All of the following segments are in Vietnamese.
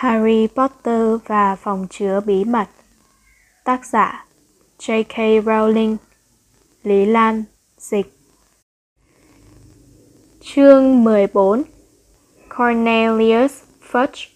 Harry Potter và phòng chứa bí mật. Tác giả J.K. Rowling. Lý Lan, Dịch. Chương 14 Cornelius Fudge.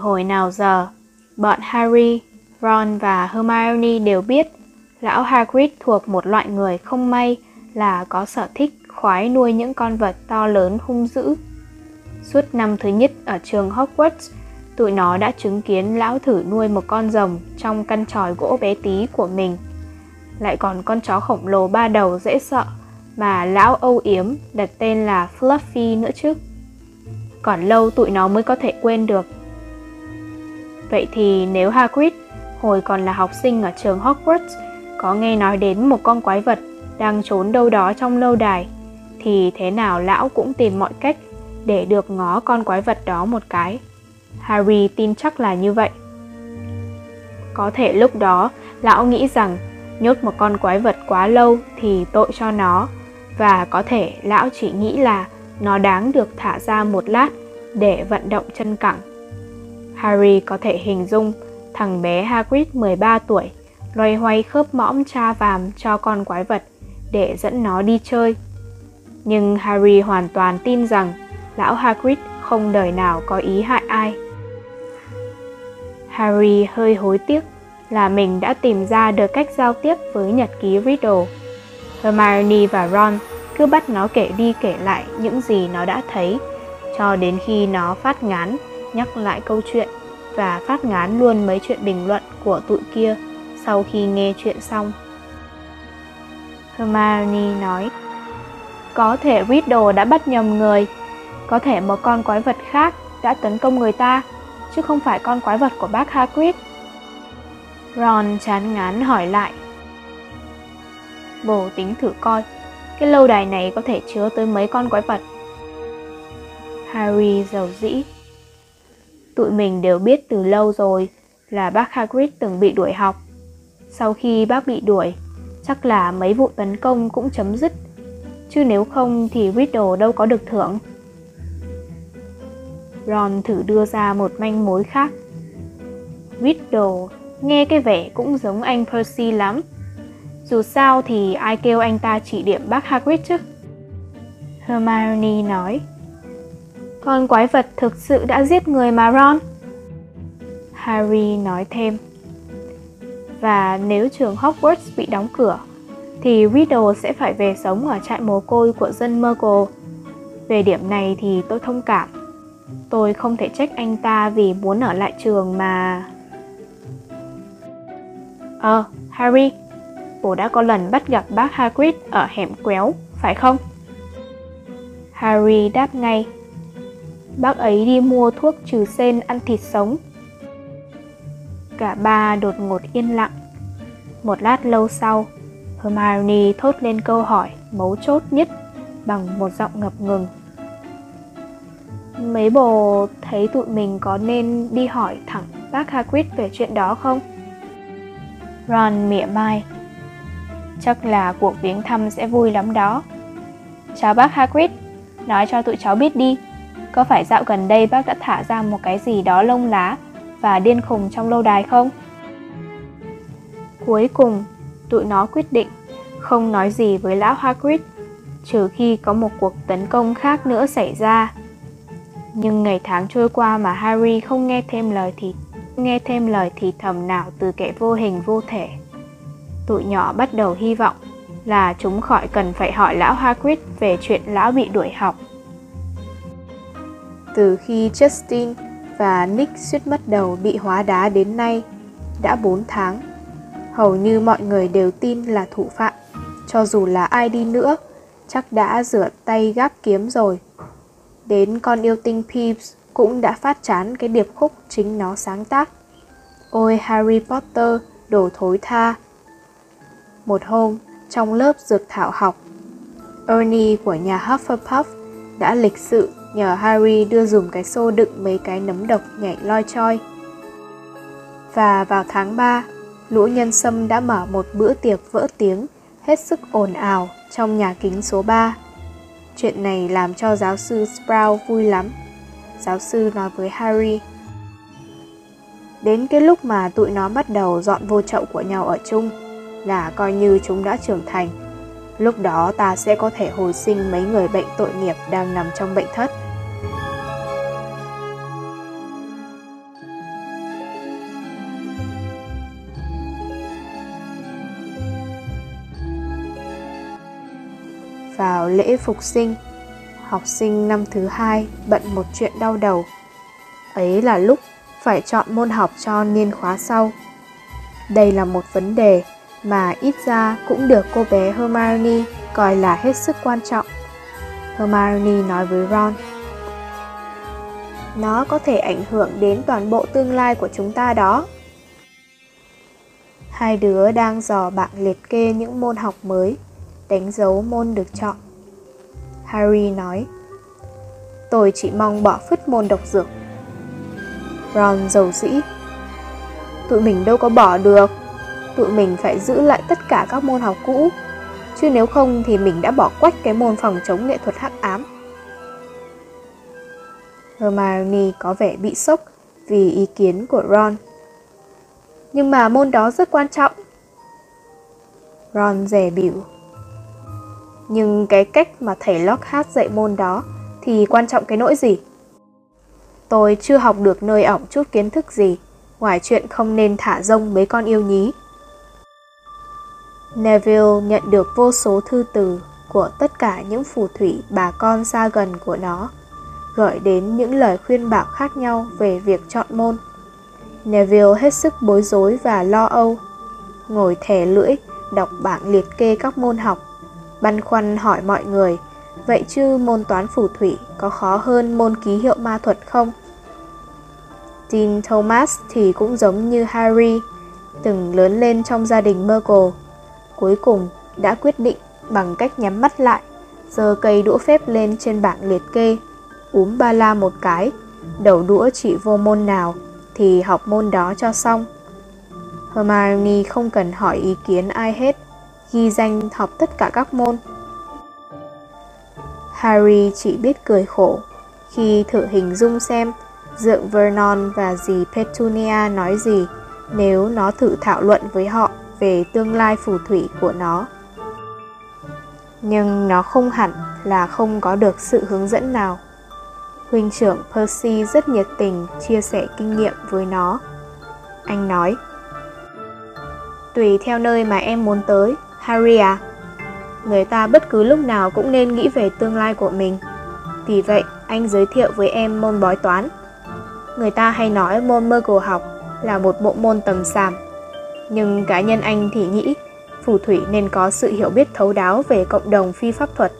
Hồi nào giờ, bọn Harry, Ron và Hermione đều biết lão Hagrid thuộc một loại người không may là có sở thích khoái nuôi những con vật to lớn hung dữ. Suốt năm thứ nhất ở trường Hogwarts, tụi nó đã chứng kiến lão thử nuôi một con rồng trong căn tròi gỗ bé tí của mình. Lại còn con chó khổng lồ ba đầu dễ sợ mà lão âu yếm đặt tên là Fluffy nữa chứ. Còn lâu tụi nó mới có thể quên được Vậy thì nếu Hagrid, hồi còn là học sinh ở trường Hogwarts, có nghe nói đến một con quái vật đang trốn đâu đó trong lâu đài, thì thế nào lão cũng tìm mọi cách để được ngó con quái vật đó một cái. Harry tin chắc là như vậy. Có thể lúc đó, lão nghĩ rằng nhốt một con quái vật quá lâu thì tội cho nó, và có thể lão chỉ nghĩ là nó đáng được thả ra một lát để vận động chân cẳng Harry có thể hình dung thằng bé Hagrid 13 tuổi, loay hoay khớp mõm cha vàm cho con quái vật để dẫn nó đi chơi. Nhưng Harry hoàn toàn tin rằng lão Hagrid không đời nào có ý hại ai. Harry hơi hối tiếc là mình đã tìm ra được cách giao tiếp với nhật ký Riddle. Hermione và Ron cứ bắt nó kể đi kể lại những gì nó đã thấy cho đến khi nó phát ngán nhắc lại câu chuyện và phát ngán luôn mấy chuyện bình luận của tụi kia sau khi nghe chuyện xong. Hermione nói, có thể Riddle đã bắt nhầm người, có thể một con quái vật khác đã tấn công người ta, chứ không phải con quái vật của bác Hagrid. Ron chán ngán hỏi lại. Bồ tính thử coi, cái lâu đài này có thể chứa tới mấy con quái vật. Harry giàu dĩ Tụi mình đều biết từ lâu rồi là bác Hagrid từng bị đuổi học. Sau khi bác bị đuổi, chắc là mấy vụ tấn công cũng chấm dứt. Chứ nếu không thì Riddle đâu có được thưởng. Ron thử đưa ra một manh mối khác. Riddle nghe cái vẻ cũng giống anh Percy lắm. Dù sao thì ai kêu anh ta chỉ điểm bác Hagrid chứ? Hermione nói. Con quái vật thực sự đã giết người mà Ron. Harry nói thêm. Và nếu trường Hogwarts bị đóng cửa, thì Riddle sẽ phải về sống ở trại mồ côi của dân Muggle. Về điểm này thì tôi thông cảm. Tôi không thể trách anh ta vì muốn ở lại trường mà... Ờ, Harry, bố đã có lần bắt gặp bác Hagrid ở hẻm quéo, phải không? Harry đáp ngay bác ấy đi mua thuốc trừ sên ăn thịt sống. Cả ba đột ngột yên lặng. Một lát lâu sau, Hermione thốt lên câu hỏi mấu chốt nhất bằng một giọng ngập ngừng. Mấy bồ thấy tụi mình có nên đi hỏi thẳng bác Hagrid về chuyện đó không? Ron mỉa mai. Chắc là cuộc viếng thăm sẽ vui lắm đó. Chào bác Hagrid, nói cho tụi cháu biết đi, có phải dạo gần đây bác đã thả ra một cái gì đó lông lá và điên khùng trong lâu đài không? Cuối cùng, tụi nó quyết định không nói gì với lão Hagrid trừ khi có một cuộc tấn công khác nữa xảy ra. Nhưng ngày tháng trôi qua mà Harry không nghe thêm lời thì nghe thêm lời thì thầm nào từ kẻ vô hình vô thể. Tụi nhỏ bắt đầu hy vọng là chúng khỏi cần phải hỏi lão Hagrid về chuyện lão bị đuổi học từ khi Justin và Nick suýt mất đầu bị hóa đá đến nay đã 4 tháng. Hầu như mọi người đều tin là thủ phạm, cho dù là ai đi nữa, chắc đã rửa tay gáp kiếm rồi. Đến con yêu tinh Peeves cũng đã phát chán cái điệp khúc chính nó sáng tác. Ôi Harry Potter, đồ thối tha. Một hôm, trong lớp dược thảo học, Ernie của nhà Hufflepuff đã lịch sự nhờ Harry đưa dùng cái xô đựng mấy cái nấm độc nhảy loi choi. Và vào tháng 3, lũ nhân sâm đã mở một bữa tiệc vỡ tiếng hết sức ồn ào trong nhà kính số 3. Chuyện này làm cho giáo sư Sprout vui lắm. Giáo sư nói với Harry. Đến cái lúc mà tụi nó bắt đầu dọn vô chậu của nhau ở chung là coi như chúng đã trưởng thành. Lúc đó ta sẽ có thể hồi sinh mấy người bệnh tội nghiệp đang nằm trong bệnh thất vào lễ phục sinh. Học sinh năm thứ hai bận một chuyện đau đầu. Ấy là lúc phải chọn môn học cho niên khóa sau. Đây là một vấn đề mà ít ra cũng được cô bé Hermione coi là hết sức quan trọng. Hermione nói với Ron. Nó có thể ảnh hưởng đến toàn bộ tương lai của chúng ta đó. Hai đứa đang dò bạn liệt kê những môn học mới đánh dấu môn được chọn. Harry nói, tôi chỉ mong bỏ phứt môn độc dược. Ron dầu dĩ, tụi mình đâu có bỏ được, tụi mình phải giữ lại tất cả các môn học cũ, chứ nếu không thì mình đã bỏ quách cái môn phòng chống nghệ thuật hắc ám. Hermione có vẻ bị sốc vì ý kiến của Ron. Nhưng mà môn đó rất quan trọng. Ron rẻ biểu nhưng cái cách mà thầy Lockhart dạy môn đó thì quan trọng cái nỗi gì? Tôi chưa học được nơi ổng chút kiến thức gì, ngoài chuyện không nên thả rông mấy con yêu nhí. Neville nhận được vô số thư từ của tất cả những phù thủy bà con xa gần của nó, gợi đến những lời khuyên bảo khác nhau về việc chọn môn. Neville hết sức bối rối và lo âu, ngồi thẻ lưỡi đọc bảng liệt kê các môn học băn khoăn hỏi mọi người, vậy chứ môn toán phù thủy có khó hơn môn ký hiệu ma thuật không? Dean Thomas thì cũng giống như Harry, từng lớn lên trong gia đình Muggle. Cuối cùng đã quyết định bằng cách nhắm mắt lại, giơ cây đũa phép lên trên bảng liệt kê, úm ba la một cái, đầu đũa chị vô môn nào thì học môn đó cho xong. Hermione không cần hỏi ý kiến ai hết, ghi danh học tất cả các môn. Harry chỉ biết cười khổ khi thử hình dung xem dượng Vernon và dì Petunia nói gì nếu nó thử thảo luận với họ về tương lai phù thủy của nó. Nhưng nó không hẳn là không có được sự hướng dẫn nào. Huynh trưởng Percy rất nhiệt tình chia sẻ kinh nghiệm với nó. Anh nói, Tùy theo nơi mà em muốn tới, Harry à, người ta bất cứ lúc nào cũng nên nghĩ về tương lai của mình. Vì vậy, anh giới thiệu với em môn bói toán. Người ta hay nói môn mơ cổ học là một bộ môn tầm sàm. Nhưng cá nhân anh thì nghĩ phù thủy nên có sự hiểu biết thấu đáo về cộng đồng phi pháp thuật.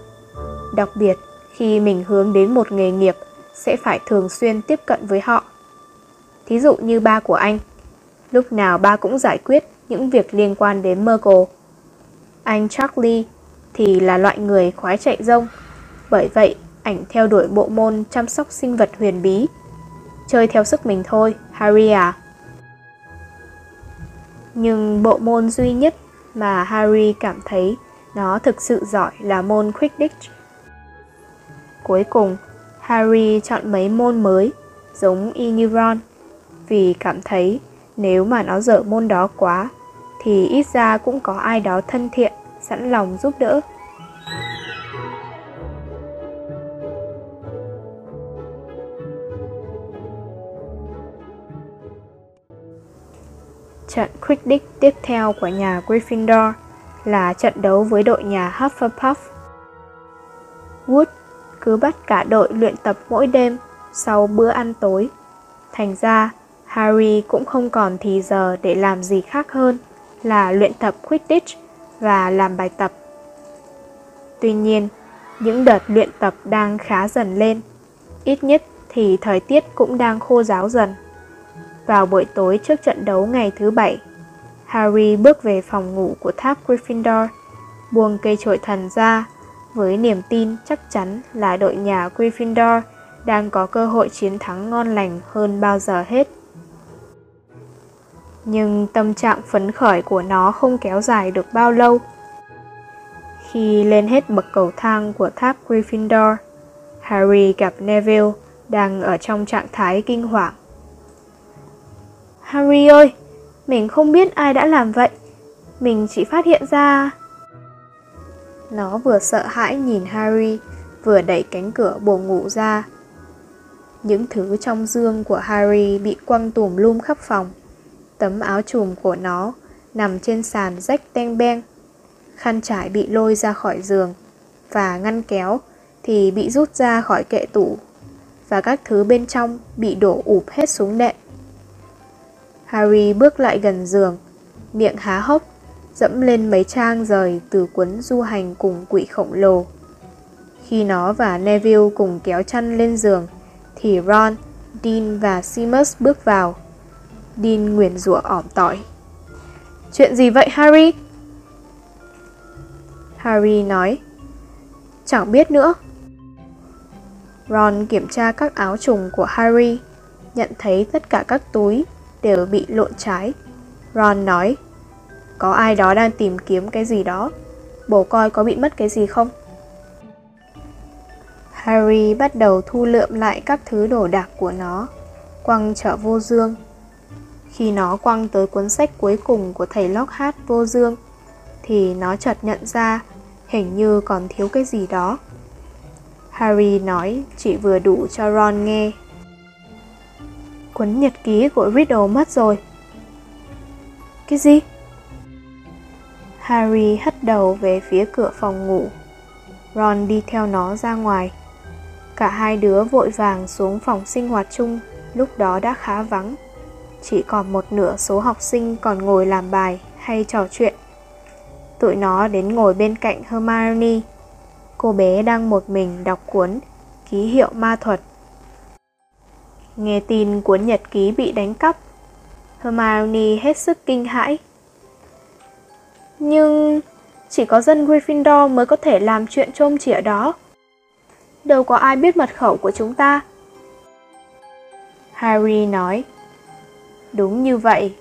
Đặc biệt, khi mình hướng đến một nghề nghiệp sẽ phải thường xuyên tiếp cận với họ. Thí dụ như ba của anh, lúc nào ba cũng giải quyết những việc liên quan đến Merkel. anh Charlie thì là loại người khoái chạy rông. Bởi vậy, ảnh theo đuổi bộ môn chăm sóc sinh vật huyền bí. Chơi theo sức mình thôi, Harry à. Nhưng bộ môn duy nhất mà Harry cảm thấy nó thực sự giỏi là môn Quidditch. Cuối cùng, Harry chọn mấy môn mới, giống y như Ron, vì cảm thấy nếu mà nó dở môn đó quá thì ít ra cũng có ai đó thân thiện, sẵn lòng giúp đỡ. Trận Quidditch tiếp theo của nhà Gryffindor là trận đấu với đội nhà Hufflepuff. Wood cứ bắt cả đội luyện tập mỗi đêm sau bữa ăn tối. Thành ra, Harry cũng không còn thì giờ để làm gì khác hơn là luyện tập Quidditch và làm bài tập. Tuy nhiên, những đợt luyện tập đang khá dần lên, ít nhất thì thời tiết cũng đang khô ráo dần. Vào buổi tối trước trận đấu ngày thứ bảy, Harry bước về phòng ngủ của tháp Gryffindor, buông cây trội thần ra với niềm tin chắc chắn là đội nhà Gryffindor đang có cơ hội chiến thắng ngon lành hơn bao giờ hết. Nhưng tâm trạng phấn khởi của nó không kéo dài được bao lâu. Khi lên hết bậc cầu thang của tháp Gryffindor, Harry gặp Neville đang ở trong trạng thái kinh hoàng. Harry ơi, mình không biết ai đã làm vậy. Mình chỉ phát hiện ra... Nó vừa sợ hãi nhìn Harry, vừa đẩy cánh cửa buồng ngủ ra. Những thứ trong dương của Harry bị quăng tùm lum khắp phòng. Tấm áo trùm của nó nằm trên sàn rách teng beng. Khăn trải bị lôi ra khỏi giường và ngăn kéo thì bị rút ra khỏi kệ tủ và các thứ bên trong bị đổ ụp hết xuống nệm. Harry bước lại gần giường, miệng há hốc, dẫm lên mấy trang rời từ cuốn du hành cùng quỷ khổng lồ. Khi nó và Neville cùng kéo chăn lên giường, thì Ron, Dean và Seamus bước vào. Dean nguyền rủa ỏm tỏi. Chuyện gì vậy Harry? Harry nói. Chẳng biết nữa. Ron kiểm tra các áo trùng của Harry, nhận thấy tất cả các túi đều bị lộn trái. Ron nói, có ai đó đang tìm kiếm cái gì đó, Bổ coi có bị mất cái gì không? Harry bắt đầu thu lượm lại các thứ đồ đạc của nó, quăng trở vô dương. Khi nó quăng tới cuốn sách cuối cùng của thầy Lockhart vô dương, thì nó chợt nhận ra hình như còn thiếu cái gì đó. Harry nói chỉ vừa đủ cho Ron nghe. Cuốn nhật ký của Riddle mất rồi. Cái gì? Harry hất đầu về phía cửa phòng ngủ. Ron đi theo nó ra ngoài. Cả hai đứa vội vàng xuống phòng sinh hoạt chung, lúc đó đã khá vắng. Chỉ còn một nửa số học sinh còn ngồi làm bài hay trò chuyện. Tụi nó đến ngồi bên cạnh Hermione. Cô bé đang một mình đọc cuốn Ký hiệu ma thuật. Nghe tin cuốn nhật ký bị đánh cắp, Hermione hết sức kinh hãi. Nhưng chỉ có dân Gryffindor mới có thể làm chuyện trôm chĩa đó. Đâu có ai biết mật khẩu của chúng ta. Harry nói. Đúng như vậy.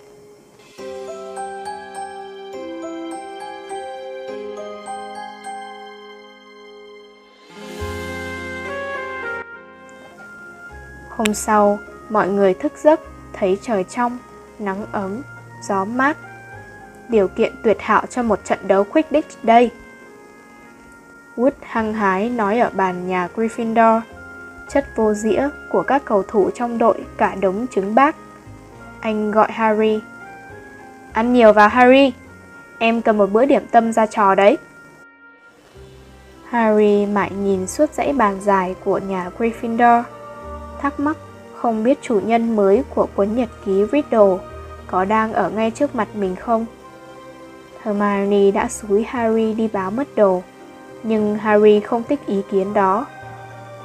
Hôm sau, mọi người thức giấc thấy trời trong, nắng ấm, gió mát. Điều kiện tuyệt hảo cho một trận đấu Quidditch đây. Wood hăng hái nói ở bàn nhà Gryffindor. Chất vô dĩa của các cầu thủ trong đội cả đống trứng bác. Anh gọi Harry. Ăn nhiều vào Harry, em cần một bữa điểm tâm ra trò đấy. Harry mãi nhìn suốt dãy bàn dài của nhà Gryffindor, thắc mắc không biết chủ nhân mới của cuốn nhật ký Riddle có đang ở ngay trước mặt mình không. Hermione đã xúi Harry đi báo mất đồ nhưng Harry không thích ý kiến đó.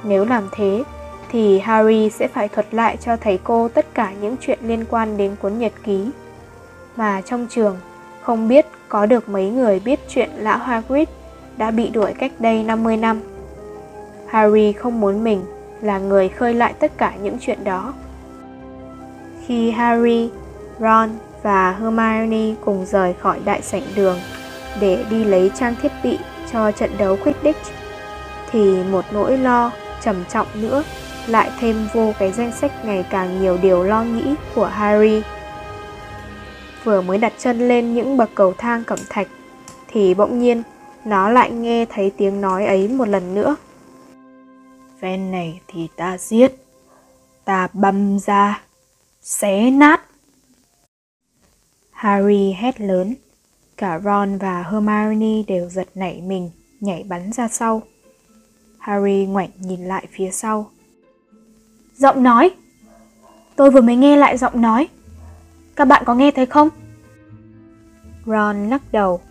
Nếu làm thế, thì Harry sẽ phải thuật lại cho thầy cô tất cả những chuyện liên quan đến cuốn nhật ký. Mà trong trường, không biết có được mấy người biết chuyện lão Hagrid đã bị đuổi cách đây 50 năm. Harry không muốn mình là người khơi lại tất cả những chuyện đó. Khi Harry, Ron và Hermione cùng rời khỏi đại sảnh đường để đi lấy trang thiết bị cho trận đấu Quidditch thì một nỗi lo trầm trọng nữa lại thêm vô cái danh sách ngày càng nhiều điều lo nghĩ của Harry. Vừa mới đặt chân lên những bậc cầu thang cẩm thạch thì bỗng nhiên nó lại nghe thấy tiếng nói ấy một lần nữa. Ven này thì ta giết, ta băm ra, xé nát. Harry hét lớn Cả Ron và Hermione đều giật nảy mình, nhảy bắn ra sau. Harry ngoảnh nhìn lại phía sau. Giọng nói! Tôi vừa mới nghe lại giọng nói. Các bạn có nghe thấy không? Ron lắc đầu,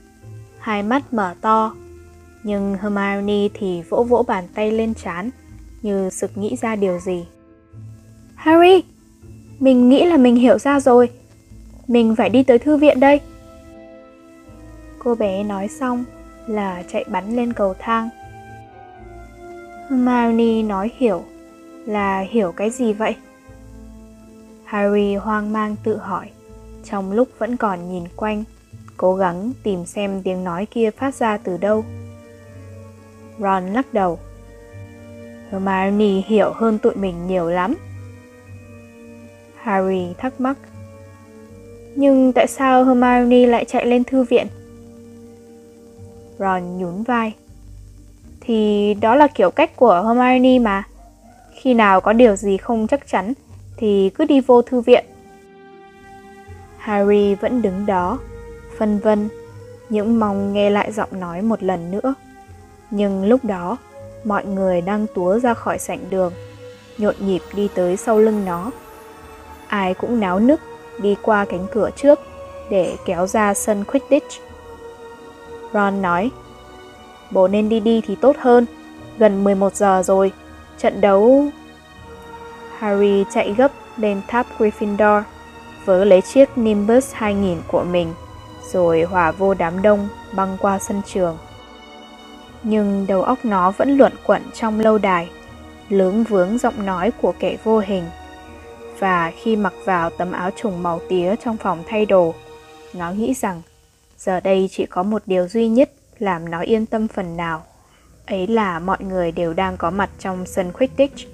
hai mắt mở to. Nhưng Hermione thì vỗ vỗ bàn tay lên trán, như sực nghĩ ra điều gì. Harry! Mình nghĩ là mình hiểu ra rồi. Mình phải đi tới thư viện đây. Cô bé nói xong là chạy bắn lên cầu thang, Hermione nói hiểu là hiểu cái gì vậy? Harry hoang mang tự hỏi, trong lúc vẫn còn nhìn quanh, cố gắng tìm xem tiếng nói kia phát ra từ đâu. Ron lắc đầu. Hermione hiểu hơn tụi mình nhiều lắm. Harry thắc mắc. Nhưng tại sao Hermione lại chạy lên thư viện? Ron nhún vai. Thì đó là kiểu cách của Hermione mà. Khi nào có điều gì không chắc chắn thì cứ đi vô thư viện. Harry vẫn đứng đó, phân vân, những mong nghe lại giọng nói một lần nữa. Nhưng lúc đó, mọi người đang túa ra khỏi sảnh đường, nhộn nhịp đi tới sau lưng nó. Ai cũng náo nức đi qua cánh cửa trước để kéo ra sân Quidditch. Ron nói, bố nên đi đi thì tốt hơn, gần 11 giờ rồi, trận đấu... Harry chạy gấp lên tháp Gryffindor, vớ lấy chiếc Nimbus 2000 của mình, rồi hòa vô đám đông băng qua sân trường. Nhưng đầu óc nó vẫn luẩn quẩn trong lâu đài, lướng vướng giọng nói của kẻ vô hình. Và khi mặc vào tấm áo trùng màu tía trong phòng thay đồ, nó nghĩ rằng giờ đây chỉ có một điều duy nhất làm nó yên tâm phần nào. Ấy là mọi người đều đang có mặt trong sân Quidditch.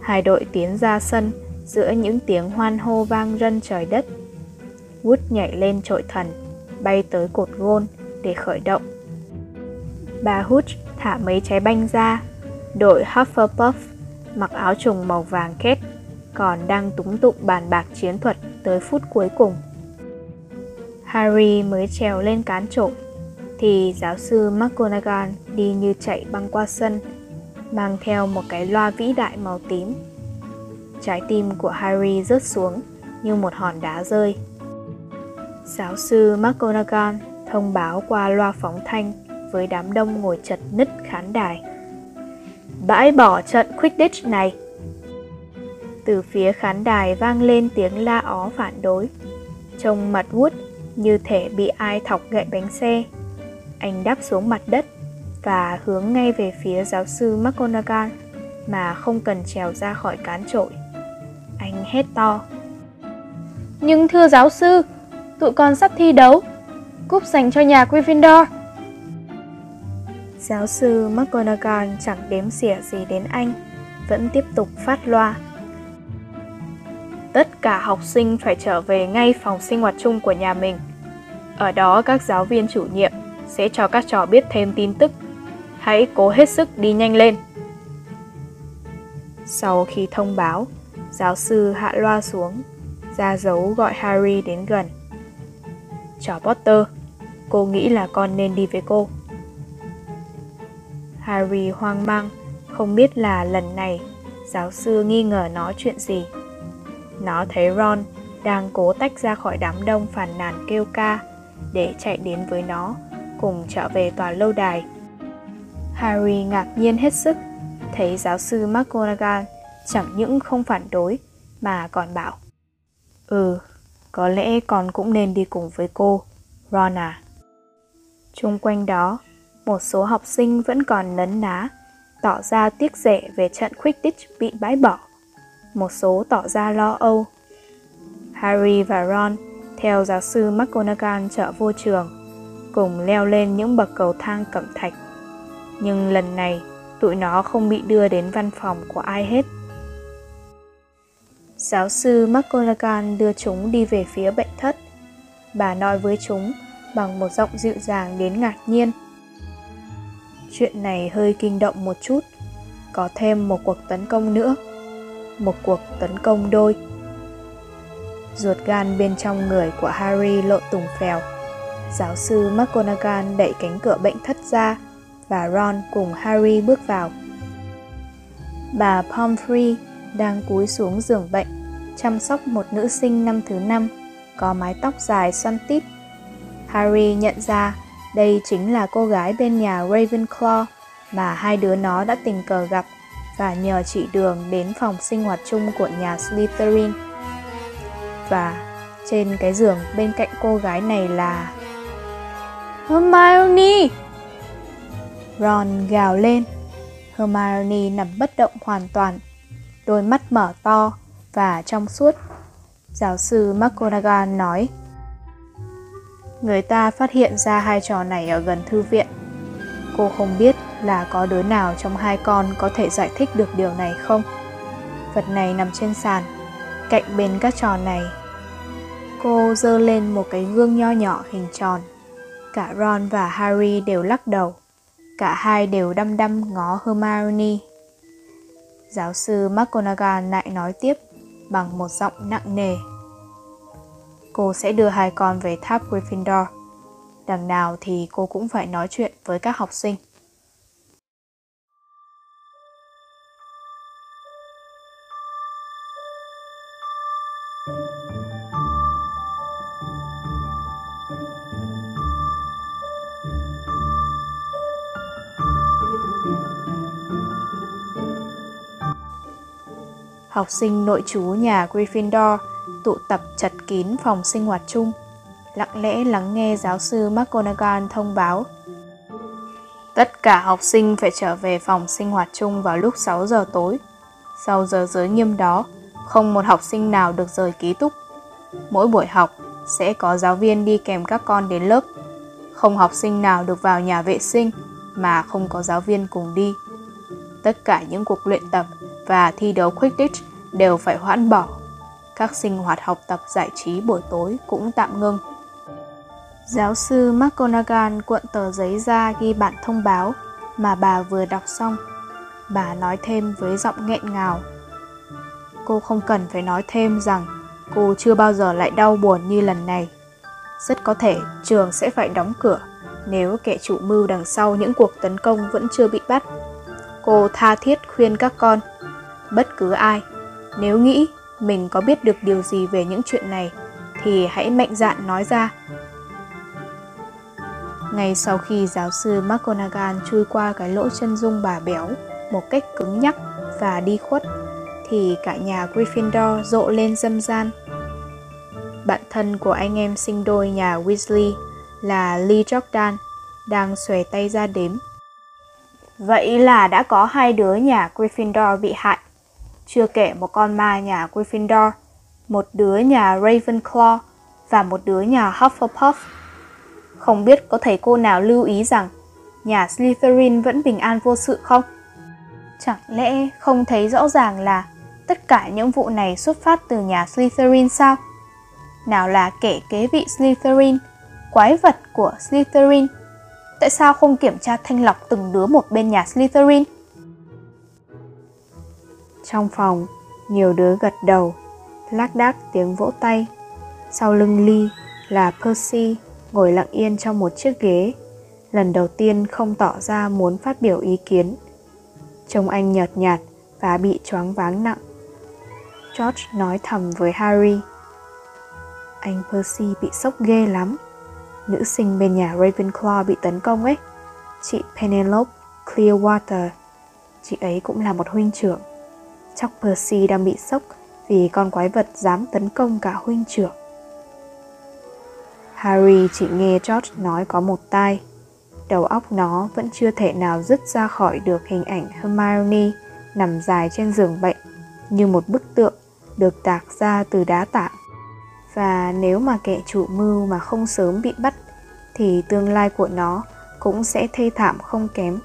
Hai đội tiến ra sân giữa những tiếng hoan hô vang rân trời đất. Wood nhảy lên trội thần, bay tới cột gôn để khởi động. Bà Hooch thả mấy trái banh ra, đội Hufflepuff mặc áo trùng màu vàng kết còn đang túng tụng bàn bạc chiến thuật tới phút cuối cùng. Harry mới trèo lên cán trộm thì giáo sư McGonagall đi như chạy băng qua sân, mang theo một cái loa vĩ đại màu tím. Trái tim của Harry rớt xuống như một hòn đá rơi. Giáo sư McGonagall thông báo qua loa phóng thanh với đám đông ngồi chật nứt khán đài. Bãi bỏ trận Quidditch này. Từ phía khán đài vang lên tiếng la ó phản đối. Trông mặt Wood như thể bị ai thọc gậy bánh xe. Anh đáp xuống mặt đất và hướng ngay về phía giáo sư McGonagall mà không cần trèo ra khỏi cán trội. Anh hét to. Nhưng thưa giáo sư, tụi con sắp thi đấu. Cúp dành cho nhà Gryffindor. Giáo sư McGonagall chẳng đếm xỉa gì đến anh, vẫn tiếp tục phát loa. Tất cả học sinh phải trở về ngay phòng sinh hoạt chung của nhà mình. Ở đó các giáo viên chủ nhiệm sẽ cho các trò biết thêm tin tức. Hãy cố hết sức đi nhanh lên. Sau khi thông báo, giáo sư hạ loa xuống, ra dấu gọi Harry đến gần. Chào Potter, cô nghĩ là con nên đi với cô. Harry hoang mang, không biết là lần này giáo sư nghi ngờ nó chuyện gì. Nó thấy Ron đang cố tách ra khỏi đám đông phàn nàn kêu ca để chạy đến với nó, cùng trở về tòa lâu đài. Harry ngạc nhiên hết sức, thấy giáo sư McGonagall chẳng những không phản đối mà còn bảo Ừ, có lẽ con cũng nên đi cùng với cô, Ron à. Trung quanh đó, một số học sinh vẫn còn nấn ná, tỏ ra tiếc rẻ về trận Quidditch bị bãi bỏ. Một số tỏ ra lo âu. Harry và Ron theo giáo sư McGonagall trở vô trường, cùng leo lên những bậc cầu thang cẩm thạch. Nhưng lần này, tụi nó không bị đưa đến văn phòng của ai hết. Giáo sư McGonagall đưa chúng đi về phía bệnh thất. Bà nói với chúng bằng một giọng dịu dàng đến ngạc nhiên. Chuyện này hơi kinh động một chút. Có thêm một cuộc tấn công nữa. Một cuộc tấn công đôi. Ruột gan bên trong người của Harry lộ tùng phèo. Giáo sư McGonagall đẩy cánh cửa bệnh thất ra và Ron cùng Harry bước vào. Bà Pomfrey đang cúi xuống giường bệnh, chăm sóc một nữ sinh năm thứ năm, có mái tóc dài xoăn tít. Harry nhận ra đây chính là cô gái bên nhà Ravenclaw mà hai đứa nó đã tình cờ gặp và nhờ chỉ đường đến phòng sinh hoạt chung của nhà Slytherin. Và trên cái giường bên cạnh cô gái này là Hermione! Ron gào lên. Hermione nằm bất động hoàn toàn, đôi mắt mở to và trong suốt. Giáo sư McGonagall nói, Người ta phát hiện ra hai trò này ở gần thư viện. Cô không biết là có đứa nào trong hai con có thể giải thích được điều này không? Vật này nằm trên sàn, cạnh bên các trò này. Cô dơ lên một cái gương nho nhỏ hình tròn. Cả Ron và Harry đều lắc đầu. Cả hai đều đăm đăm ngó Hermione. Giáo sư McGonagall lại nói tiếp bằng một giọng nặng nề. Cô sẽ đưa hai con về tháp Gryffindor. Đằng nào thì cô cũng phải nói chuyện với các học sinh. Học sinh nội trú nhà Gryffindor tụ tập chật kín phòng sinh hoạt chung, lặng lẽ lắng nghe giáo sư McGonagall thông báo. Tất cả học sinh phải trở về phòng sinh hoạt chung vào lúc 6 giờ tối. Sau giờ giới nghiêm đó, không một học sinh nào được rời ký túc. Mỗi buổi học sẽ có giáo viên đi kèm các con đến lớp. Không học sinh nào được vào nhà vệ sinh mà không có giáo viên cùng đi. Tất cả những cuộc luyện tập và thi đấu Quidditch đều phải hoãn bỏ. Các sinh hoạt học tập giải trí buổi tối cũng tạm ngưng. Giáo sư McGonagall cuộn tờ giấy ra ghi bản thông báo mà bà vừa đọc xong. Bà nói thêm với giọng nghẹn ngào. Cô không cần phải nói thêm rằng cô chưa bao giờ lại đau buồn như lần này. Rất có thể trường sẽ phải đóng cửa nếu kẻ chủ mưu đằng sau những cuộc tấn công vẫn chưa bị bắt. Cô tha thiết khuyên các con, bất cứ ai, nếu nghĩ mình có biết được điều gì về những chuyện này, thì hãy mạnh dạn nói ra. Ngay sau khi giáo sư McGonagall chui qua cái lỗ chân dung bà béo một cách cứng nhắc và đi khuất, thì cả nhà Gryffindor rộ lên dâm gian. Bạn thân của anh em sinh đôi nhà Weasley là Lee Jordan đang xòe tay ra đếm Vậy là đã có hai đứa nhà Gryffindor bị hại. Chưa kể một con ma nhà Gryffindor, một đứa nhà Ravenclaw và một đứa nhà Hufflepuff. Không biết có thầy cô nào lưu ý rằng nhà Slytherin vẫn bình an vô sự không? Chẳng lẽ không thấy rõ ràng là tất cả những vụ này xuất phát từ nhà Slytherin sao? Nào là kẻ kế vị Slytherin, quái vật của Slytherin, Tại sao không kiểm tra thanh lọc từng đứa một bên nhà Slytherin? Trong phòng, nhiều đứa gật đầu, lác đác tiếng vỗ tay. Sau lưng ly là Percy ngồi lặng yên trong một chiếc ghế, lần đầu tiên không tỏ ra muốn phát biểu ý kiến. Trông anh nhợt nhạt và bị choáng váng nặng. George nói thầm với Harry. Anh Percy bị sốc ghê lắm nữ sinh bên nhà Ravenclaw bị tấn công ấy. Chị Penelope Clearwater. Chị ấy cũng là một huynh trưởng. Chắc Percy đang bị sốc vì con quái vật dám tấn công cả huynh trưởng. Harry chỉ nghe George nói có một tai. Đầu óc nó vẫn chưa thể nào dứt ra khỏi được hình ảnh Hermione nằm dài trên giường bệnh như một bức tượng được tạc ra từ đá tảng và nếu mà kẻ chủ mưu mà không sớm bị bắt, thì tương lai của nó cũng sẽ thê thảm không kém.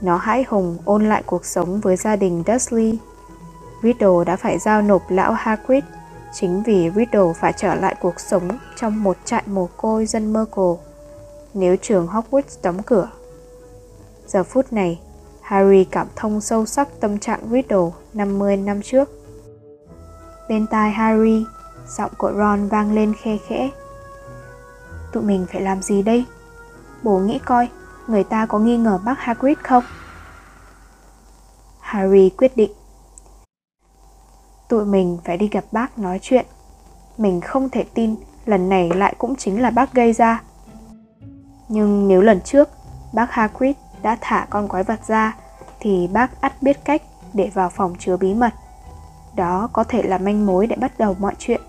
Nó hãi hùng ôn lại cuộc sống với gia đình Dursley. Riddle đã phải giao nộp lão Hagrid chính vì Riddle phải trở lại cuộc sống trong một trại mồ côi dân Muggle nếu trường Hogwarts đóng cửa. Giờ phút này, Harry cảm thông sâu sắc tâm trạng Riddle 50 năm trước. Bên tai Harry Giọng của Ron vang lên khe khẽ Tụi mình phải làm gì đây? Bố nghĩ coi, người ta có nghi ngờ bác Hagrid không? Harry quyết định Tụi mình phải đi gặp bác nói chuyện. Mình không thể tin lần này lại cũng chính là bác gây ra. Nhưng nếu lần trước bác Hagrid đã thả con quái vật ra Thì bác ắt biết cách để vào phòng chứa bí mật. Đó có thể là manh mối để bắt đầu mọi chuyện.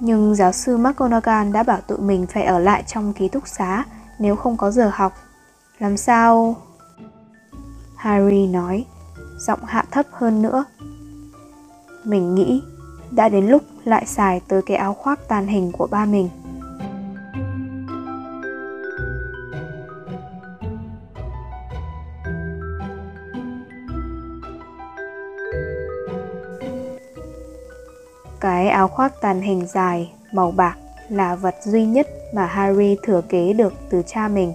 Nhưng giáo sư McGonagall đã bảo tụi mình phải ở lại trong ký túc xá nếu không có giờ học. Làm sao... Harry nói, giọng hạ thấp hơn nữa. Mình nghĩ đã đến lúc lại xài tới cái áo khoác tàn hình của ba mình. Cái áo khoác tàn hình dài, màu bạc là vật duy nhất mà Harry thừa kế được từ cha mình.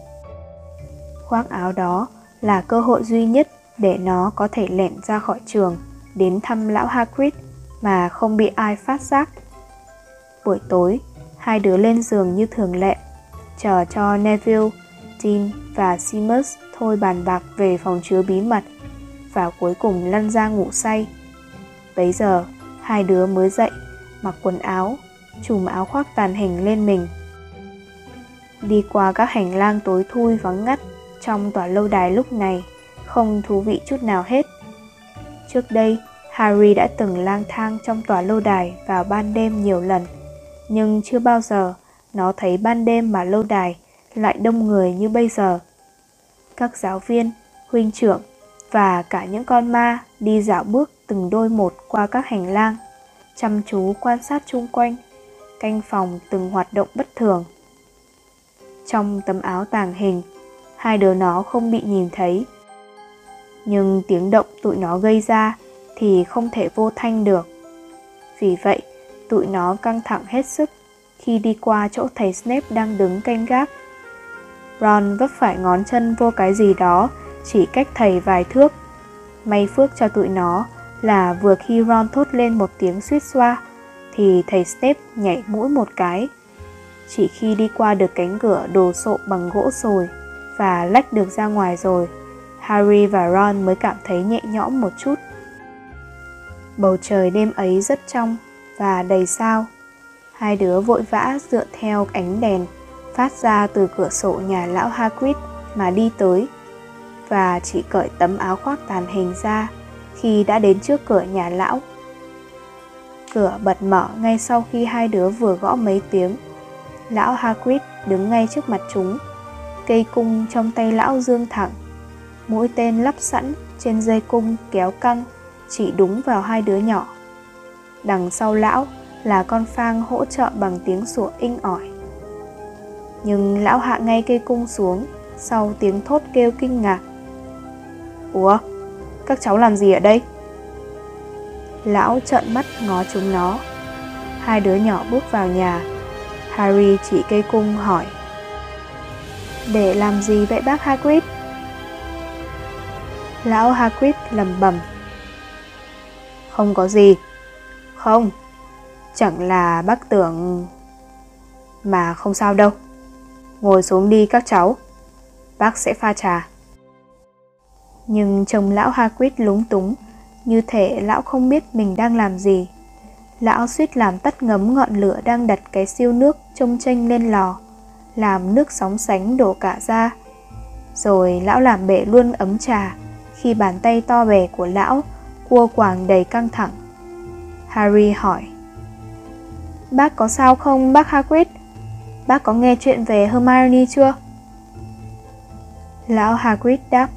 Khoác áo đó là cơ hội duy nhất để nó có thể lẻn ra khỏi trường đến thăm lão Hagrid mà không bị ai phát giác. Buổi tối, hai đứa lên giường như thường lệ, chờ cho Neville, Dean và Seamus thôi bàn bạc về phòng chứa bí mật và cuối cùng lăn ra ngủ say. Bấy giờ, hai đứa mới dậy, mặc quần áo, chùm áo khoác tàn hình lên mình. Đi qua các hành lang tối thui vắng ngắt trong tòa lâu đài lúc này, không thú vị chút nào hết. Trước đây, Harry đã từng lang thang trong tòa lâu đài vào ban đêm nhiều lần, nhưng chưa bao giờ nó thấy ban đêm mà lâu đài lại đông người như bây giờ. Các giáo viên, huynh trưởng và cả những con ma đi dạo bước từng đôi một qua các hành lang, chăm chú quan sát chung quanh, canh phòng từng hoạt động bất thường. Trong tấm áo tàng hình, hai đứa nó không bị nhìn thấy. Nhưng tiếng động tụi nó gây ra thì không thể vô thanh được. Vì vậy, tụi nó căng thẳng hết sức khi đi qua chỗ thầy Snape đang đứng canh gác. Ron vấp phải ngón chân vô cái gì đó chỉ cách thầy vài thước. May phước cho tụi nó là vừa khi Ron thốt lên một tiếng suýt xoa thì thầy Snape nhảy mũi một cái. Chỉ khi đi qua được cánh cửa đồ sộ bằng gỗ sồi và lách được ra ngoài rồi, Harry và Ron mới cảm thấy nhẹ nhõm một chút. Bầu trời đêm ấy rất trong và đầy sao. Hai đứa vội vã dựa theo ánh đèn phát ra từ cửa sổ nhà lão Hagrid mà đi tới và chỉ cởi tấm áo khoác tàn hình ra khi đã đến trước cửa nhà lão. Cửa bật mở ngay sau khi hai đứa vừa gõ mấy tiếng. Lão Hagrid đứng ngay trước mặt chúng. Cây cung trong tay lão dương thẳng. Mũi tên lắp sẵn trên dây cung kéo căng chỉ đúng vào hai đứa nhỏ. Đằng sau lão là con phang hỗ trợ bằng tiếng sủa inh ỏi. Nhưng lão hạ ngay cây cung xuống sau tiếng thốt kêu kinh ngạc. Ủa, các cháu làm gì ở đây? Lão trợn mắt ngó chúng nó. Hai đứa nhỏ bước vào nhà. Harry chỉ cây cung hỏi. Để làm gì vậy bác Hagrid? Lão Hagrid lầm bầm không có gì. Không, chẳng là bác tưởng... Mà không sao đâu. Ngồi xuống đi các cháu. Bác sẽ pha trà. Nhưng chồng lão Hagrid lúng túng, như thể lão không biết mình đang làm gì. Lão suýt làm tắt ngấm ngọn lửa đang đặt cái siêu nước trông tranh lên lò, làm nước sóng sánh đổ cả ra. Rồi lão làm bể luôn ấm trà, khi bàn tay to bè của lão cua quàng đầy căng thẳng. Harry hỏi. Bác có sao không bác Hagrid? Bác có nghe chuyện về Hermione chưa? Lão Hagrid đáp,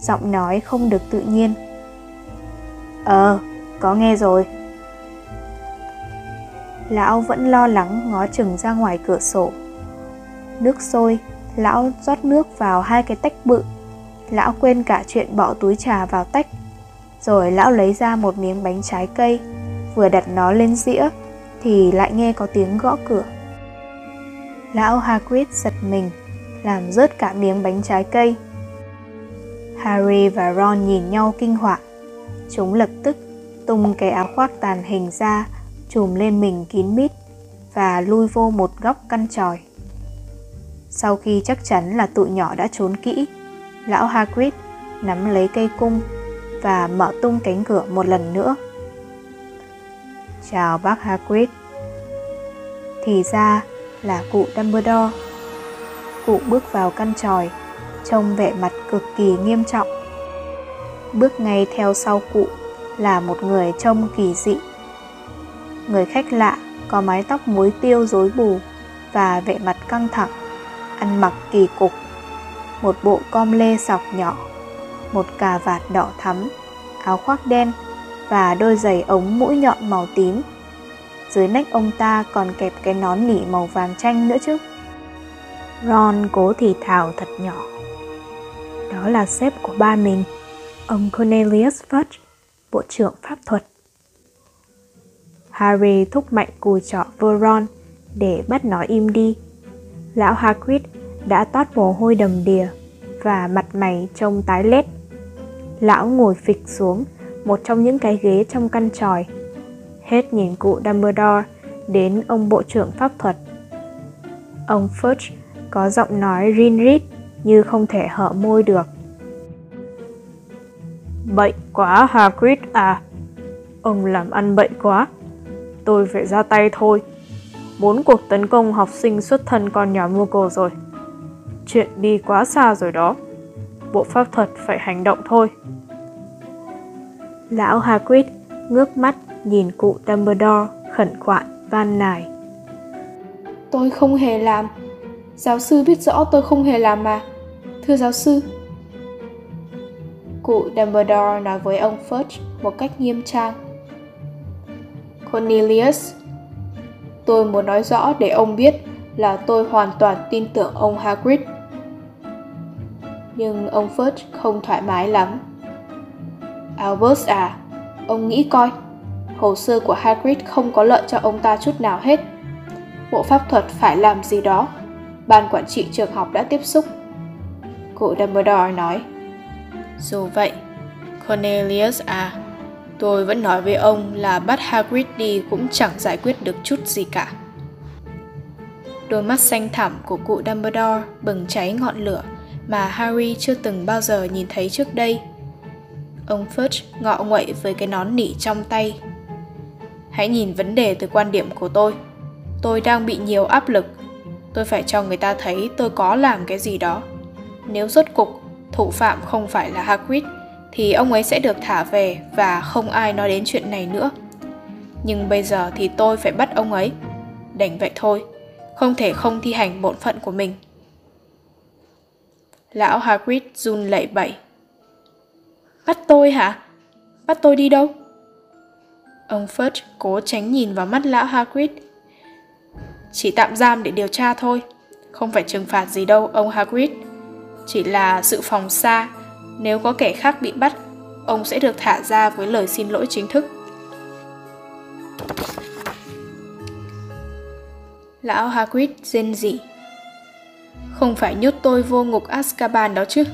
giọng nói không được tự nhiên. Ờ, có nghe rồi. Lão vẫn lo lắng ngó chừng ra ngoài cửa sổ. Nước sôi, lão rót nước vào hai cái tách bự. Lão quên cả chuyện bỏ túi trà vào tách rồi lão lấy ra một miếng bánh trái cây, vừa đặt nó lên dĩa thì lại nghe có tiếng gõ cửa. Lão Hagrid giật mình, làm rớt cả miếng bánh trái cây. Harry và Ron nhìn nhau kinh hoàng. Chúng lập tức tung cái áo khoác tàn hình ra, trùm lên mình kín mít và lui vô một góc căn tròi. Sau khi chắc chắn là tụi nhỏ đã trốn kỹ, lão Hagrid nắm lấy cây cung và mở tung cánh cửa một lần nữa. Chào bác Hagrid. Thì ra là cụ Dumbledore. Cụ bước vào căn tròi, trông vẻ mặt cực kỳ nghiêm trọng. Bước ngay theo sau cụ là một người trông kỳ dị. Người khách lạ có mái tóc muối tiêu rối bù và vẻ mặt căng thẳng, ăn mặc kỳ cục, một bộ com lê sọc nhỏ một cà vạt đỏ thắm, áo khoác đen và đôi giày ống mũi nhọn màu tím. Dưới nách ông ta còn kẹp cái nón nỉ màu vàng chanh nữa chứ. Ron cố thì thào thật nhỏ. Đó là sếp của ba mình, ông Cornelius Fudge, bộ trưởng pháp thuật. Harry thúc mạnh cùi trọ vô Ron để bắt nó im đi. Lão Hagrid đã toát mồ hôi đầm đìa và mặt mày trông tái lét. Lão ngồi phịch xuống một trong những cái ghế trong căn tròi. Hết nhìn cụ Dumbledore đến ông bộ trưởng pháp thuật. Ông Fudge có giọng nói rin rít như không thể hở môi được. Bệnh quá Hagrid à, ông làm ăn bệnh quá. Tôi phải ra tay thôi. Bốn cuộc tấn công học sinh xuất thân con nhà Muggle rồi. Chuyện đi quá xa rồi đó. Bộ pháp thuật phải hành động thôi. Lão Hagrid ngước mắt nhìn cụ Dumbledore khẩn khoản van nài. Tôi không hề làm. Giáo sư biết rõ tôi không hề làm mà. Thưa giáo sư. Cụ Dumbledore nói với ông Fudge một cách nghiêm trang. Cornelius, tôi muốn nói rõ để ông biết là tôi hoàn toàn tin tưởng ông Hagrid. Nhưng ông Fudge không thoải mái lắm. Albus à, ông nghĩ coi, hồ sơ của Hagrid không có lợi cho ông ta chút nào hết. Bộ pháp thuật phải làm gì đó. Ban quản trị trường học đã tiếp xúc. Cụ Dumbledore nói. Dù vậy, Cornelius à, tôi vẫn nói với ông là bắt Hagrid đi cũng chẳng giải quyết được chút gì cả. Đôi mắt xanh thẳm của cụ Dumbledore bừng cháy ngọn lửa mà Harry chưa từng bao giờ nhìn thấy trước đây. Ông Fudge ngọ nguậy với cái nón nỉ trong tay. Hãy nhìn vấn đề từ quan điểm của tôi. Tôi đang bị nhiều áp lực. Tôi phải cho người ta thấy tôi có làm cái gì đó. Nếu rốt cục thủ phạm không phải là Hagrid thì ông ấy sẽ được thả về và không ai nói đến chuyện này nữa. Nhưng bây giờ thì tôi phải bắt ông ấy. Đành vậy thôi, không thể không thi hành bổn phận của mình. Lão Hagrid run lẩy bẩy. Bắt tôi hả? Bắt tôi đi đâu? Ông Fudge cố tránh nhìn vào mắt lão Hagrid. Chỉ tạm giam để điều tra thôi, không phải trừng phạt gì đâu ông Hagrid. Chỉ là sự phòng xa, nếu có kẻ khác bị bắt, ông sẽ được thả ra với lời xin lỗi chính thức. Lão Hagrid rên rỉ. Không phải nhốt tôi vô ngục Azkaban đó chứ?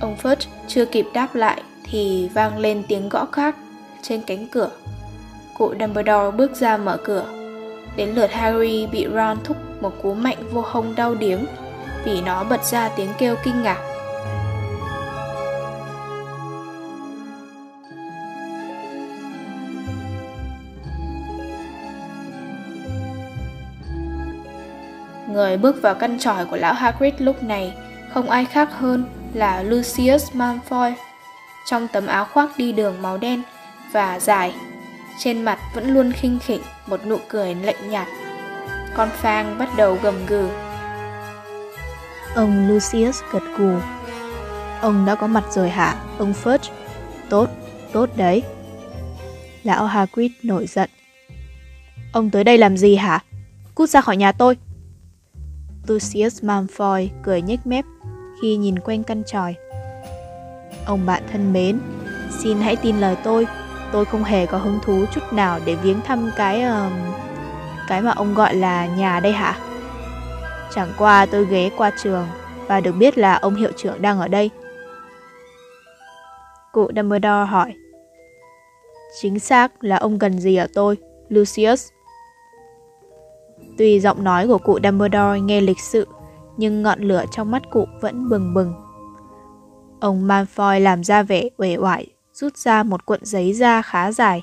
Ông Fudge chưa kịp đáp lại thì vang lên tiếng gõ khác trên cánh cửa. Cụ Dumbledore bước ra mở cửa. Đến lượt Harry bị Ron thúc một cú mạnh vô hông đau điếng vì nó bật ra tiếng kêu kinh ngạc. Người bước vào căn tròi của lão Hagrid lúc này không ai khác hơn là Lucius Malfoy trong tấm áo khoác đi đường màu đen và dài. Trên mặt vẫn luôn khinh khỉnh một nụ cười lạnh nhạt. Con Phang bắt đầu gầm gừ. Ông Lucius gật gù. Ông đã có mặt rồi hả, ông Fudge? Tốt, tốt đấy. Lão Hagrid nổi giận. Ông tới đây làm gì hả? Cút ra khỏi nhà tôi. Lucius Malfoy cười nhếch mép khi nhìn quanh căn tròi. Ông bạn thân mến, xin hãy tin lời tôi, tôi không hề có hứng thú chút nào để viếng thăm cái uh, cái mà ông gọi là nhà đây hả? Chẳng qua tôi ghé qua trường và được biết là ông hiệu trưởng đang ở đây. Cụ Dumbledore hỏi. Chính xác là ông cần gì ở tôi, Lucius? Tuy giọng nói của cụ Dumbledore nghe lịch sự, nhưng ngọn lửa trong mắt cụ vẫn bừng bừng. Ông Malfoy làm ra vẻ uể oải, rút ra một cuộn giấy da khá dài.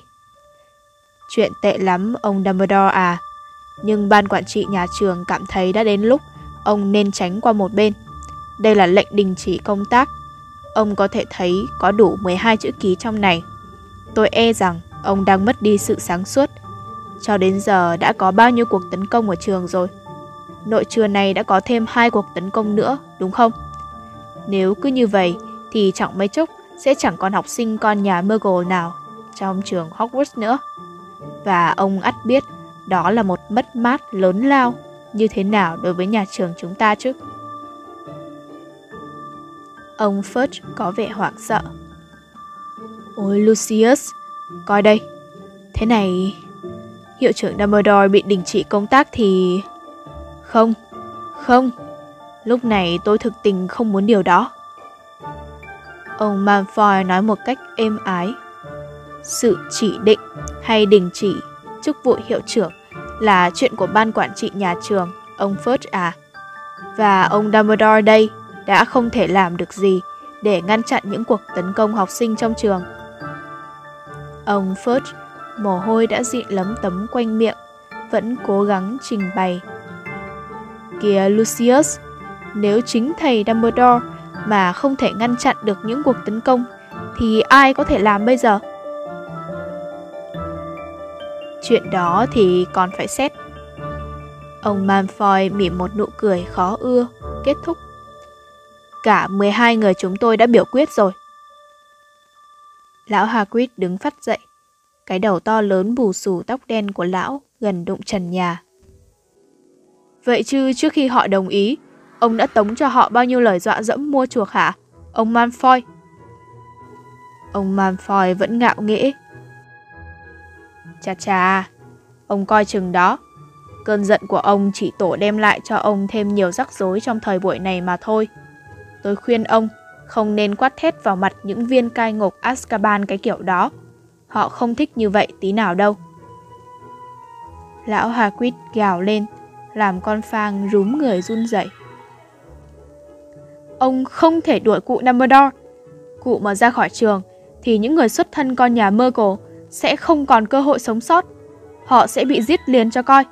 Chuyện tệ lắm, ông Dumbledore à. Nhưng ban quản trị nhà trường cảm thấy đã đến lúc ông nên tránh qua một bên. Đây là lệnh đình chỉ công tác. Ông có thể thấy có đủ 12 chữ ký trong này. Tôi e rằng ông đang mất đi sự sáng suốt cho đến giờ đã có bao nhiêu cuộc tấn công ở trường rồi? Nội trường này đã có thêm hai cuộc tấn công nữa, đúng không? Nếu cứ như vậy thì chẳng mấy chốc sẽ chẳng còn học sinh con nhà Muggle nào trong trường Hogwarts nữa. Và ông ắt biết đó là một mất mát lớn lao như thế nào đối với nhà trường chúng ta chứ. Ông Fudge có vẻ hoảng sợ. Ôi Lucius, coi đây. Thế này, hiệu trưởng Dumbledore bị đình chỉ công tác thì... Không, không, lúc này tôi thực tình không muốn điều đó. Ông Malfoy nói một cách êm ái. Sự chỉ định hay đình chỉ chức vụ hiệu trưởng là chuyện của ban quản trị nhà trường, ông Fudge à. Và ông Dumbledore đây đã không thể làm được gì để ngăn chặn những cuộc tấn công học sinh trong trường. Ông Fudge, mồ hôi đã dịn lấm tấm quanh miệng, vẫn cố gắng trình bày. Kìa Lucius, nếu chính thầy Dumbledore mà không thể ngăn chặn được những cuộc tấn công, thì ai có thể làm bây giờ? Chuyện đó thì còn phải xét. Ông Malfoy mỉm một nụ cười khó ưa, kết thúc. Cả 12 người chúng tôi đã biểu quyết rồi. Lão Hagrid đứng phát dậy. Cái đầu to lớn bù xù tóc đen của lão gần đụng trần nhà. Vậy chứ trước khi họ đồng ý, ông đã tống cho họ bao nhiêu lời dọa dẫm mua chuộc hả? Ông manfoy Ông manfoy vẫn ngạo nghễ. Chà chà, ông coi chừng đó. Cơn giận của ông chỉ tổ đem lại cho ông thêm nhiều rắc rối trong thời buổi này mà thôi. Tôi khuyên ông không nên quát thét vào mặt những viên cai ngục Azkaban cái kiểu đó. Họ không thích như vậy tí nào đâu. Lão Hagrid gào lên, làm con Phang rúm người run rẩy. Ông không thể đuổi cụ Dumbledore. Cụ mà ra khỏi trường thì những người xuất thân con nhà Muggle sẽ không còn cơ hội sống sót. Họ sẽ bị giết liền cho coi.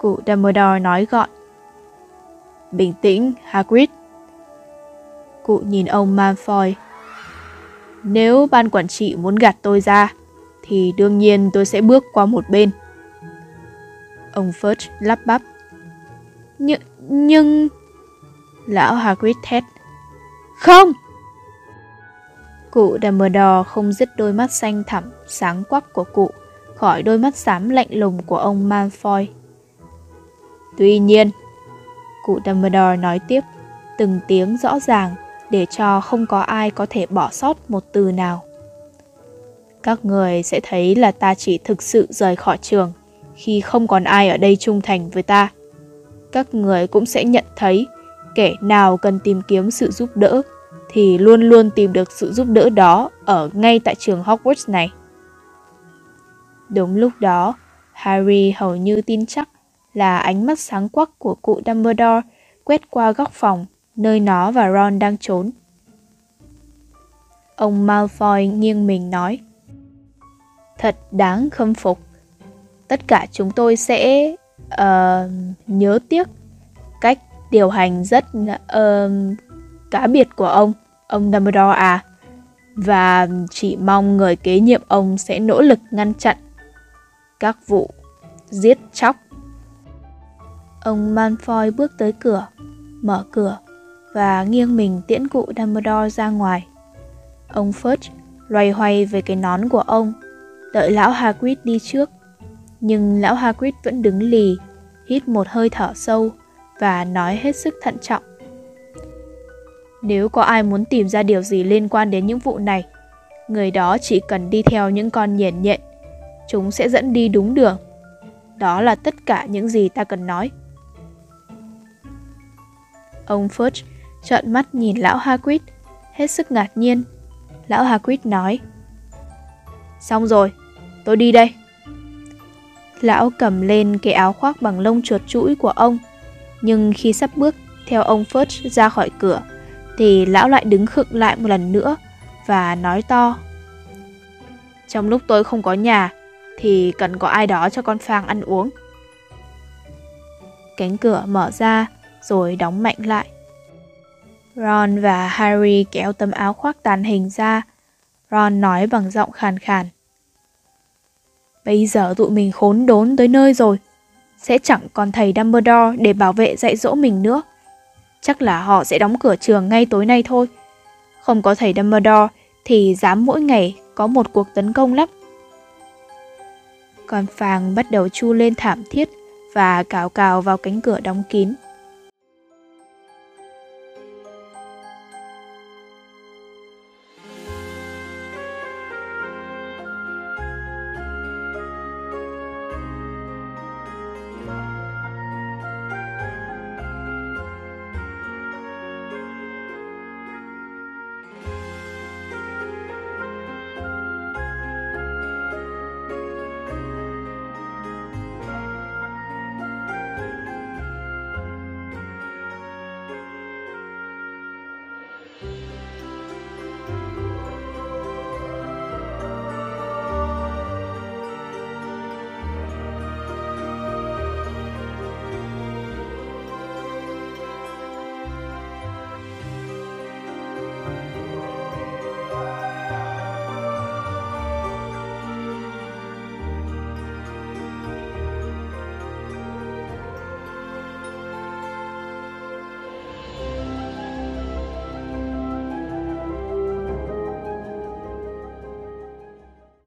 Cụ Dumbledore nói gọn. Bình tĩnh, Hagrid. Cụ nhìn ông Malfoy. Nếu ban quản trị muốn gạt tôi ra, thì đương nhiên tôi sẽ bước qua một bên. Ông Fudge lắp bắp. Nhưng... nhưng... Lão Hagrid thét. Không! Cụ Dumbledore không dứt đôi mắt xanh thẳm, sáng quắc của cụ khỏi đôi mắt xám lạnh lùng của ông Malfoy. Tuy nhiên, cụ Dumbledore nói tiếp, từng tiếng rõ ràng để cho không có ai có thể bỏ sót một từ nào. Các người sẽ thấy là ta chỉ thực sự rời khỏi trường khi không còn ai ở đây trung thành với ta. Các người cũng sẽ nhận thấy kẻ nào cần tìm kiếm sự giúp đỡ thì luôn luôn tìm được sự giúp đỡ đó ở ngay tại trường Hogwarts này. Đúng lúc đó, Harry hầu như tin chắc là ánh mắt sáng quắc của cụ Dumbledore quét qua góc phòng nơi nó và Ron đang trốn. Ông Malfoy nghiêng mình nói Thật đáng khâm phục. Tất cả chúng tôi sẽ uh, nhớ tiếc cách điều hành rất uh, cá biệt của ông, ông Dumbledore à. Và chỉ mong người kế nhiệm ông sẽ nỗ lực ngăn chặn các vụ giết chóc Ông Malfoy bước tới cửa, mở cửa và nghiêng mình tiễn cụ Dumbledore ra ngoài. Ông Fudge loay hoay về cái nón của ông, đợi lão Hagrid đi trước. Nhưng lão Hagrid vẫn đứng lì, hít một hơi thở sâu và nói hết sức thận trọng. Nếu có ai muốn tìm ra điều gì liên quan đến những vụ này, người đó chỉ cần đi theo những con nhện nhện. Chúng sẽ dẫn đi đúng đường. Đó là tất cả những gì ta cần nói. Ông Fudge trợn mắt nhìn lão Hagrid, hết sức ngạc nhiên. Lão Hagrid nói, Xong rồi, tôi đi đây. Lão cầm lên cái áo khoác bằng lông chuột chuỗi của ông, nhưng khi sắp bước theo ông Fudge ra khỏi cửa, thì lão lại đứng khựng lại một lần nữa và nói to. Trong lúc tôi không có nhà, thì cần có ai đó cho con Phang ăn uống. Cánh cửa mở ra, rồi đóng mạnh lại. Ron và Harry kéo tấm áo khoác tàn hình ra. Ron nói bằng giọng khàn khàn. Bây giờ tụi mình khốn đốn tới nơi rồi. Sẽ chẳng còn thầy Dumbledore để bảo vệ dạy dỗ mình nữa. Chắc là họ sẽ đóng cửa trường ngay tối nay thôi. Không có thầy Dumbledore thì dám mỗi ngày có một cuộc tấn công lắm. Con Phàng bắt đầu chu lên thảm thiết và cào cào vào cánh cửa đóng kín.